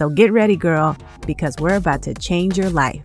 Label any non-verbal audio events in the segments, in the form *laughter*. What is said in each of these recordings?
So get ready, girl, because we're about to change your life.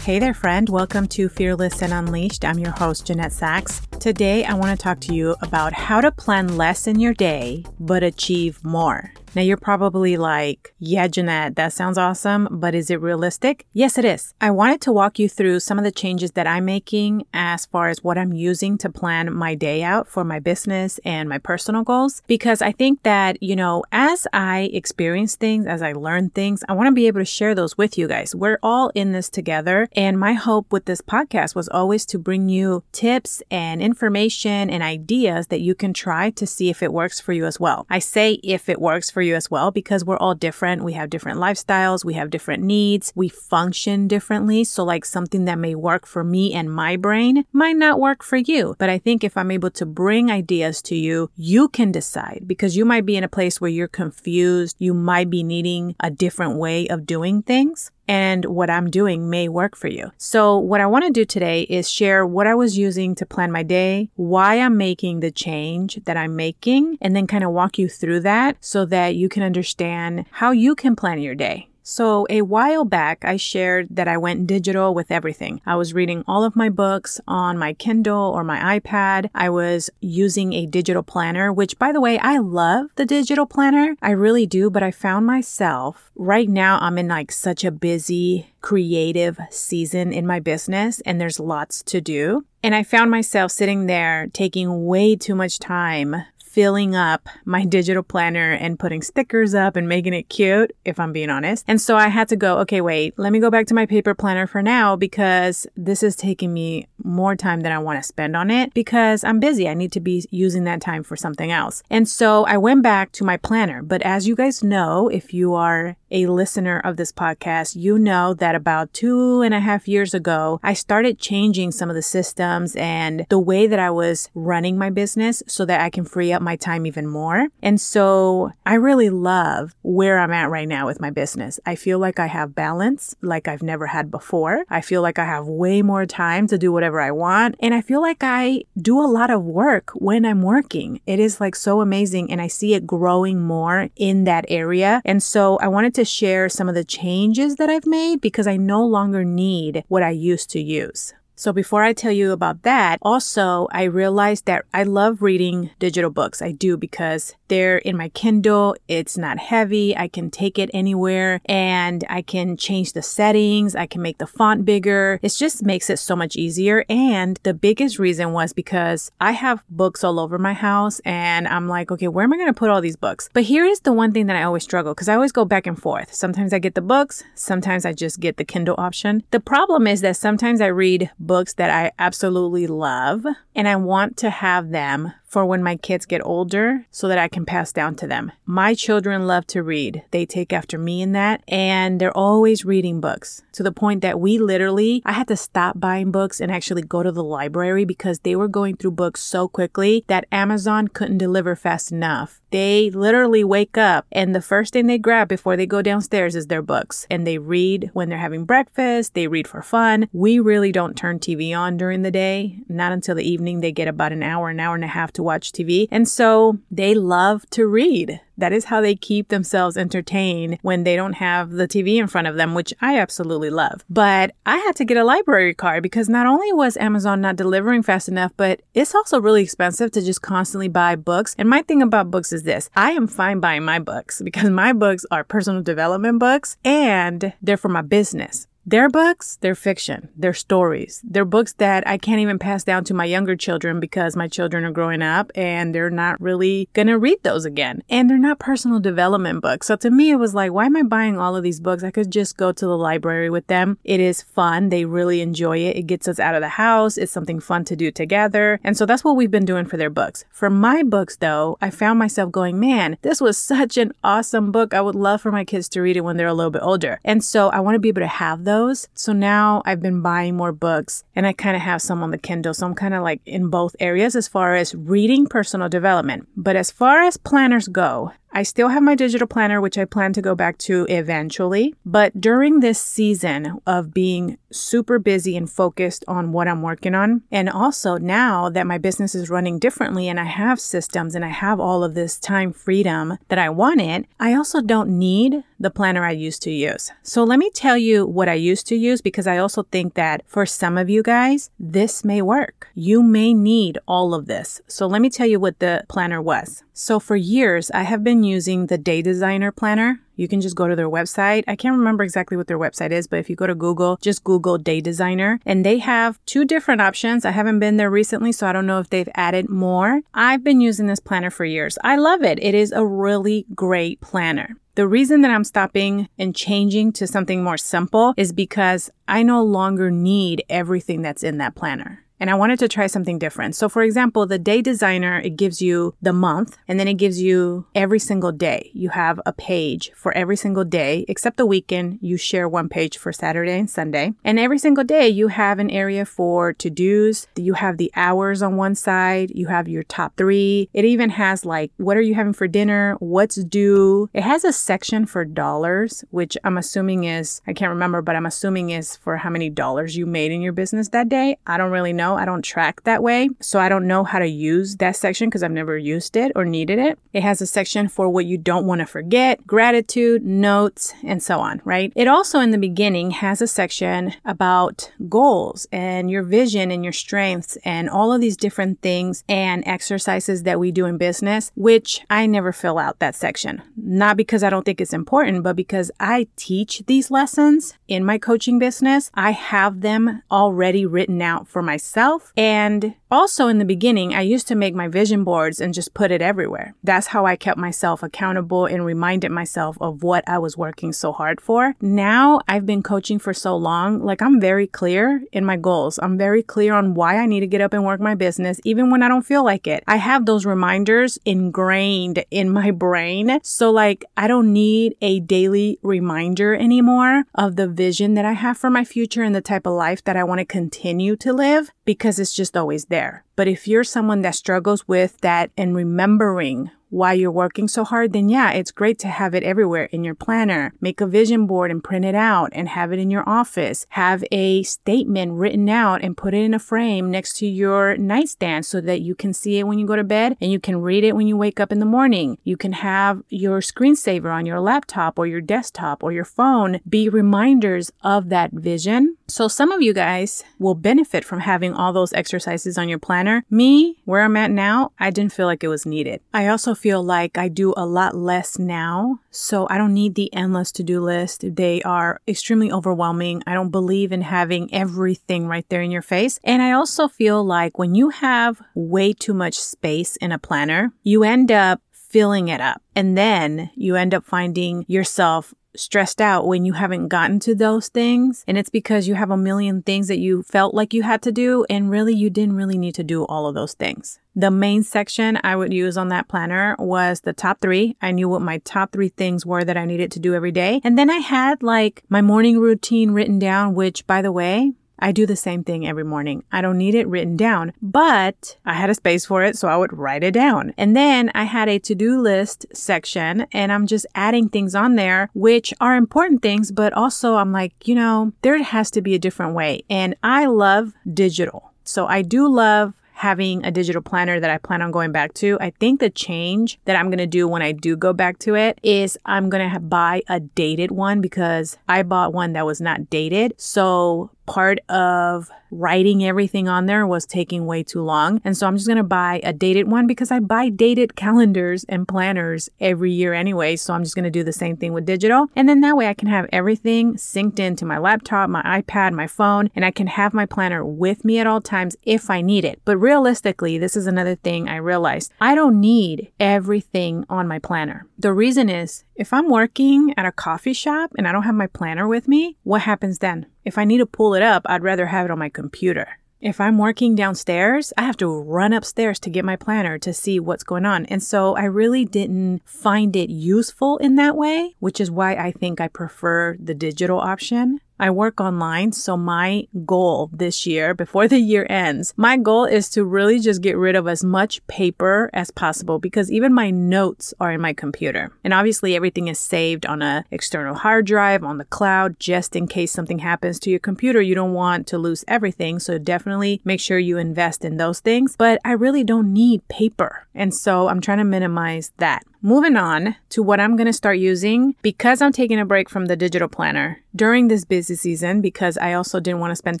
Hey there, friend. Welcome to Fearless and Unleashed. I'm your host, Jeanette Sachs. Today, I want to talk to you about how to plan less in your day but achieve more. Now, you're probably like, yeah, Jeanette, that sounds awesome, but is it realistic? Yes, it is. I wanted to walk you through some of the changes that I'm making as far as what I'm using to plan my day out for my business and my personal goals, because I think that, you know, as I experience things, as I learn things, I want to be able to share those with you guys. We're all in this together. And my hope with this podcast was always to bring you tips and information and ideas that you can try to see if it works for you as well. I say if it works for you as well because we're all different. We have different lifestyles, we have different needs, we function differently. So, like something that may work for me and my brain might not work for you. But I think if I'm able to bring ideas to you, you can decide because you might be in a place where you're confused, you might be needing a different way of doing things and what I'm doing may work for you. So, what I want to do today is share what I was using to plan my day, why I'm making the change that I'm making, and then kind of walk you through that so that you can understand how you can plan your day. So, a while back, I shared that I went digital with everything. I was reading all of my books on my Kindle or my iPad. I was using a digital planner, which, by the way, I love the digital planner. I really do, but I found myself right now, I'm in like such a busy, creative season in my business, and there's lots to do. And I found myself sitting there taking way too much time filling up my digital planner and putting stickers up and making it cute, if I'm being honest. And so I had to go, okay, wait, let me go back to my paper planner for now because this is taking me more time than I want to spend on it because I'm busy. I need to be using that time for something else. And so I went back to my planner. But as you guys know, if you are a listener of this podcast, you know that about two and a half years ago, I started changing some of the systems and the way that I was running my business so that I can free up my time even more. And so I really love where I'm at right now with my business. I feel like I have balance like I've never had before. I feel like I have way more time to do whatever I want. And I feel like I do a lot of work when I'm working. It is like so amazing. And I see it growing more in that area. And so I wanted to share some of the changes that I've made because I no longer need what I used to use. So before I tell you about that, also I realized that I love reading digital books. I do because they're in my Kindle. It's not heavy. I can take it anywhere and I can change the settings. I can make the font bigger. It just makes it so much easier. And the biggest reason was because I have books all over my house and I'm like, okay, where am I going to put all these books? But here is the one thing that I always struggle because I always go back and forth. Sometimes I get the books. Sometimes I just get the Kindle option. The problem is that sometimes I read books that I absolutely love and I want to have them for when my kids get older so that I can pass down to them. My children love to read. They take after me in that and they're always reading books to the point that we literally, I had to stop buying books and actually go to the library because they were going through books so quickly that Amazon couldn't deliver fast enough. They literally wake up and the first thing they grab before they go downstairs is their books and they read when they're having breakfast, they read for fun. We really don't turn TV on during the day, not until the evening. They get about an hour, an hour and a half to watch TV. And so they love to read. That is how they keep themselves entertained when they don't have the TV in front of them, which I absolutely love. But I had to get a library card because not only was Amazon not delivering fast enough, but it's also really expensive to just constantly buy books. And my thing about books is this I am fine buying my books because my books are personal development books and they're for my business. Their books, they're fiction, they're stories. They're books that I can't even pass down to my younger children because my children are growing up and they're not really going to read those again. And they're not personal development books. So to me, it was like, why am I buying all of these books? I could just go to the library with them. It is fun. They really enjoy it. It gets us out of the house. It's something fun to do together. And so that's what we've been doing for their books. For my books, though, I found myself going, man, this was such an awesome book. I would love for my kids to read it when they're a little bit older. And so I want to be able to have those. So now I've been buying more books and I kind of have some on the Kindle. So I'm kind of like in both areas as far as reading personal development. But as far as planners go, I still have my digital planner, which I plan to go back to eventually. But during this season of being super busy and focused on what I'm working on, and also now that my business is running differently and I have systems and I have all of this time freedom that I wanted, I also don't need the planner I used to use. So let me tell you what I used to use because I also think that for some of you guys, this may work. You may need all of this. So let me tell you what the planner was. So for years, I have been using the Day Designer Planner. You can just go to their website. I can't remember exactly what their website is, but if you go to Google, just Google Day Designer and they have two different options. I haven't been there recently, so I don't know if they've added more. I've been using this planner for years. I love it. It is a really great planner. The reason that I'm stopping and changing to something more simple is because I no longer need everything that's in that planner and I wanted to try something different. So, for example, the day designer, it gives you the month and then it gives you every single day. You have a page for every single day, except the weekend, you share one page for Saturday and Sunday. And every single day, you have an area for to dos. You have the hours on one side, you have your top three. It even has like, what are you having for dinner? What's due? It has a section for dollars, which I'm assuming is, I can't remember, but I'm assuming is for how many dollars you made in your business that day. I don't really know. I don't track that way. So I don't know how to use that section because I've never used it or needed it. It has a section for what you don't want to forget, gratitude, notes, and so on, right? It also in the beginning has a section about goals and your vision and your strengths and all of these different things and exercises that we do in business, which I never fill out that section. Not because I don't think it's important, but because I teach these lessons in my coaching business. I have them already written out for myself myself. And also in the beginning, I used to make my vision boards and just put it everywhere. That's how I kept myself accountable and reminded myself of what I was working so hard for. Now I've been coaching for so long, like I'm very clear in my goals. I'm very clear on why I need to get up and work my business, even when I don't feel like it. I have those reminders ingrained in my *laughs* brain. So like I don't need a daily reminder anymore of the vision that I have for my future and the type of life that I want to continue to live because it's just always there. But if you're someone that struggles with that and remembering why you're working so hard, then yeah, it's great to have it everywhere in your planner. Make a vision board and print it out and have it in your office. Have a statement written out and put it in a frame next to your nightstand so that you can see it when you go to bed and you can read it when you wake up in the morning. You can have your screensaver on your laptop or your desktop or your phone be reminders of that vision. So some of you guys will benefit from having all those exercises on your planner. Me, where I'm at now, I didn't feel like it was needed. I also feel like I do a lot less now. So I don't need the endless to do list. They are extremely overwhelming. I don't believe in having everything right there in your face. And I also feel like when you have way too much space in a planner, you end up filling it up. And then you end up finding yourself stressed out when you haven't gotten to those things. And it's because you have a million things that you felt like you had to do. And really, you didn't really need to do all of those things. The main section I would use on that planner was the top three. I knew what my top three things were that I needed to do every day. And then I had like my morning routine written down, which by the way, I do the same thing every morning. I don't need it written down, but I had a space for it, so I would write it down. And then I had a to do list section, and I'm just adding things on there, which are important things, but also I'm like, you know, there has to be a different way. And I love digital. So I do love having a digital planner that I plan on going back to. I think the change that I'm going to do when I do go back to it is I'm going to buy a dated one because I bought one that was not dated. So part of writing everything on there was taking way too long. And so I'm just going to buy a dated one because I buy dated calendars and planners every year anyway. So I'm just going to do the same thing with digital. And then that way I can have everything synced into my laptop, my iPad, my phone, and I can have my planner with me at all times if I need it. But realistically, this is another thing I realized. I don't need everything on my planner. The reason is if I'm working at a coffee shop and I don't have my planner with me, what happens then? If I need to pull it up, I'd rather have it on my computer. If I'm working downstairs, I have to run upstairs to get my planner to see what's going on. And so I really didn't find it useful in that way, which is why I think I prefer the digital option. I work online, so my goal this year, before the year ends, my goal is to really just get rid of as much paper as possible because even my notes are in my computer. And obviously everything is saved on a external hard drive on the cloud just in case something happens to your computer. You don't want to lose everything, so definitely make sure you invest in those things, but I really don't need paper. And so I'm trying to minimize that. Moving on to what I'm going to start using because I'm taking a break from the digital planner during this busy season because I also didn't want to spend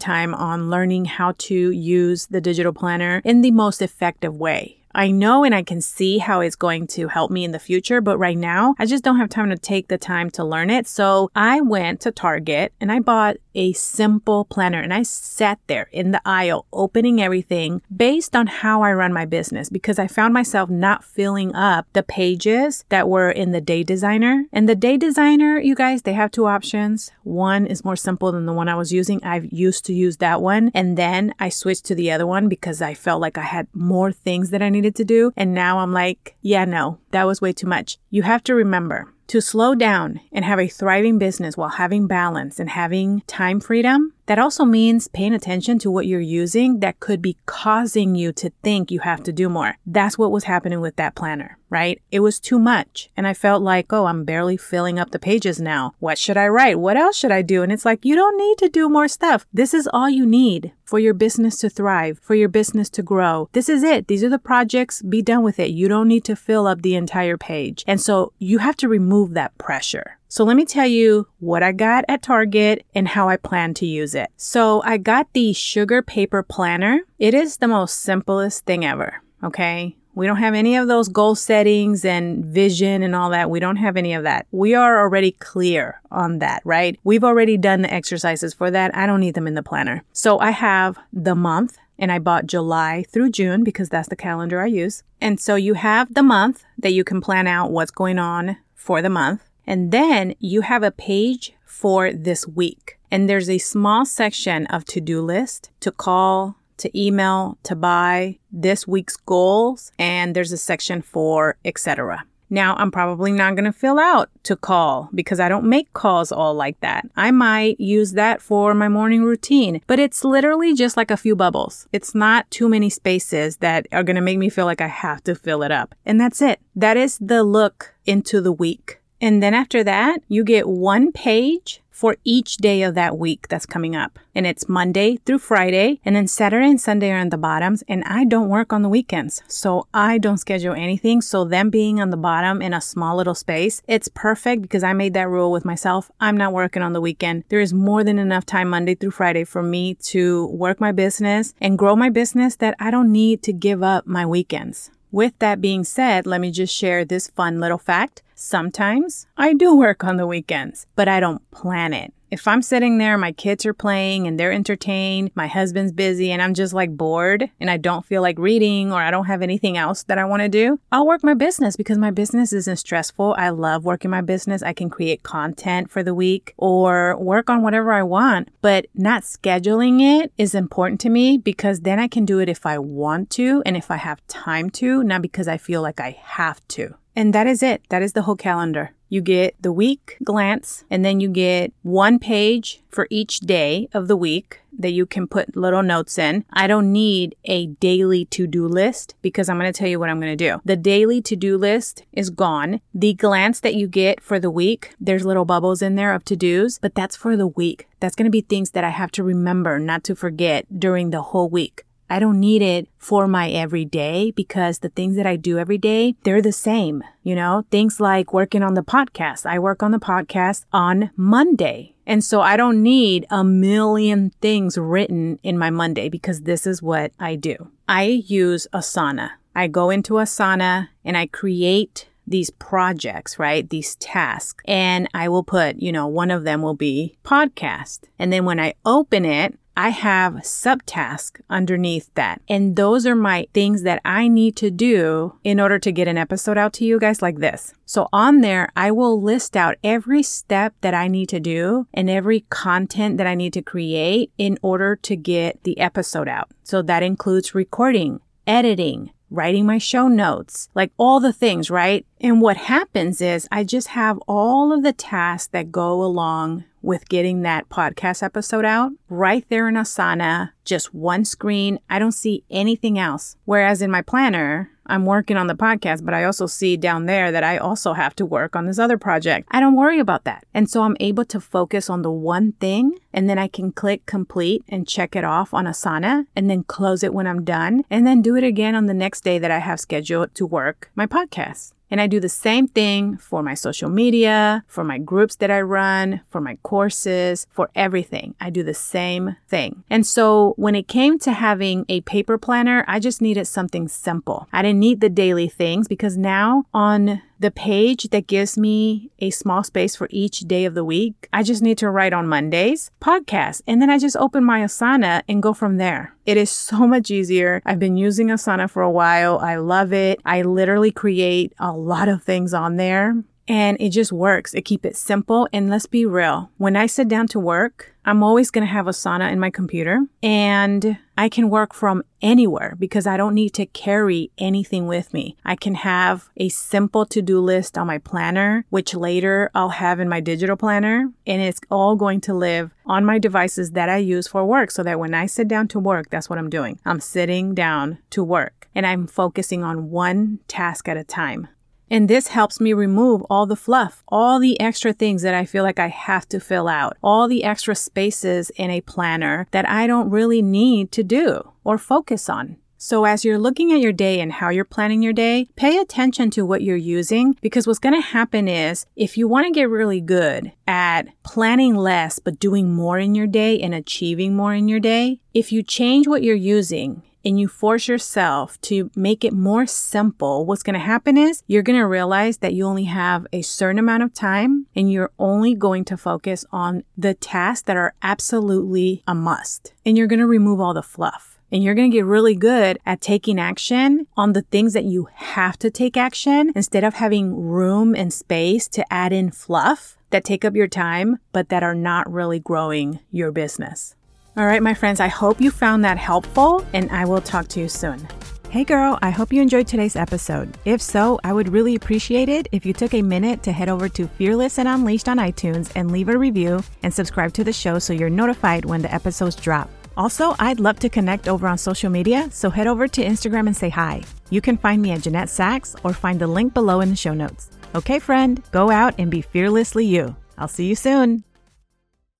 time on learning how to use the digital planner in the most effective way. I know and I can see how it's going to help me in the future, but right now I just don't have time to take the time to learn it. So I went to Target and I bought a simple planner and I sat there in the aisle opening everything based on how I run my business because I found myself not filling up the pages that were in the day designer. And the day designer, you guys, they have two options. One is more simple than the one I was using. I've used to use that one and then I switched to the other one because I felt like I had more things that I needed needed to do. And now I'm like, yeah, no, that was way too much. You have to remember to slow down and have a thriving business while having balance and having time freedom that also means paying attention to what you're using that could be causing you to think you have to do more. That's what was happening with that planner, right? It was too much. And I felt like, oh, I'm barely filling up the pages now. What should I write? What else should I do? And it's like, you don't need to do more stuff. This is all you need for your business to thrive, for your business to grow. This is it. These are the projects. Be done with it. You don't need to fill up the entire page. And so you have to remove that pressure. So let me tell you what I got at Target and how I plan to use it. So I got the sugar paper planner. It is the most simplest thing ever. Okay. We don't have any of those goal settings and vision and all that. We don't have any of that. We are already clear on that, right? We've already done the exercises for that. I don't need them in the planner. So I have the month and I bought July through June because that's the calendar I use. And so you have the month that you can plan out what's going on for the month. And then you have a page for this week. And there's a small section of to do list to call, to email, to buy this week's goals. And there's a section for etc. Now, I'm probably not going to fill out to call because I don't make calls all like that. I might use that for my morning routine, but it's literally just like a few bubbles. It's not too many spaces that are going to make me feel like I have to fill it up. And that's it. That is the look into the week. And then after that, you get one page for each day of that week that's coming up. And it's Monday through Friday, and then Saturday and Sunday are on the bottoms. And I don't work on the weekends, so I don't schedule anything. So, them being on the bottom in a small little space, it's perfect because I made that rule with myself. I'm not working on the weekend. There is more than enough time Monday through Friday for me to work my business and grow my business that I don't need to give up my weekends. With that being said, let me just share this fun little fact. Sometimes I do work on the weekends, but I don't plan it. If I'm sitting there, my kids are playing and they're entertained, my husband's busy, and I'm just like bored and I don't feel like reading or I don't have anything else that I want to do, I'll work my business because my business isn't stressful. I love working my business. I can create content for the week or work on whatever I want, but not scheduling it is important to me because then I can do it if I want to and if I have time to, not because I feel like I have to. And that is it. That is the whole calendar. You get the week glance, and then you get one page for each day of the week that you can put little notes in. I don't need a daily to do list because I'm going to tell you what I'm going to do. The daily to do list is gone. The glance that you get for the week, there's little bubbles in there of to dos, but that's for the week. That's going to be things that I have to remember not to forget during the whole week. I don't need it for my everyday because the things that I do every day, they're the same. You know, things like working on the podcast. I work on the podcast on Monday. And so I don't need a million things written in my Monday because this is what I do. I use Asana. I go into Asana and I create these projects, right? These tasks. And I will put, you know, one of them will be podcast. And then when I open it, I have subtasks underneath that. And those are my things that I need to do in order to get an episode out to you guys like this. So on there, I will list out every step that I need to do and every content that I need to create in order to get the episode out. So that includes recording, editing, writing my show notes, like all the things, right? And what happens is I just have all of the tasks that go along with getting that podcast episode out right there in Asana, just one screen. I don't see anything else. Whereas in my planner, I'm working on the podcast, but I also see down there that I also have to work on this other project. I don't worry about that. And so I'm able to focus on the one thing and then I can click complete and check it off on Asana and then close it when I'm done and then do it again on the next day that I have scheduled to work my podcast. And I do the same thing for my social media, for my groups that I run, for my courses, for everything. I do the same thing. And so when it came to having a paper planner, I just needed something simple. I didn't need the daily things because now on the page that gives me a small space for each day of the week. I just need to write on Mondays, podcast, and then I just open my Asana and go from there. It is so much easier. I've been using Asana for a while. I love it. I literally create a lot of things on there and it just works. It keep it simple. And let's be real. When I sit down to work, I'm always going to have Asana in my computer and I can work from anywhere because I don't need to carry anything with me. I can have a simple to-do list on my planner, which later I'll have in my digital planner. And it's all going to live on my devices that I use for work so that when I sit down to work, that's what I'm doing. I'm sitting down to work and I'm focusing on one task at a time. And this helps me remove all the fluff, all the extra things that I feel like I have to fill out, all the extra spaces in a planner that I don't really need to do or focus on. So, as you're looking at your day and how you're planning your day, pay attention to what you're using because what's going to happen is if you want to get really good at planning less but doing more in your day and achieving more in your day, if you change what you're using and you force yourself to make it more simple, what's going to happen is you're going to realize that you only have a certain amount of time and you're only going to focus on the tasks that are absolutely a must. And you're going to remove all the fluff. And you're going to get really good at taking action on the things that you have to take action instead of having room and space to add in fluff that take up your time, but that are not really growing your business. All right, my friends, I hope you found that helpful, and I will talk to you soon. Hey girl, I hope you enjoyed today's episode. If so, I would really appreciate it if you took a minute to head over to Fearless and Unleashed on iTunes and leave a review and subscribe to the show so you're notified when the episodes drop. Also, I'd love to connect over on social media, so head over to Instagram and say hi. You can find me at Jeanette Sachs or find the link below in the show notes. Okay, friend, go out and be fearlessly you. I'll see you soon.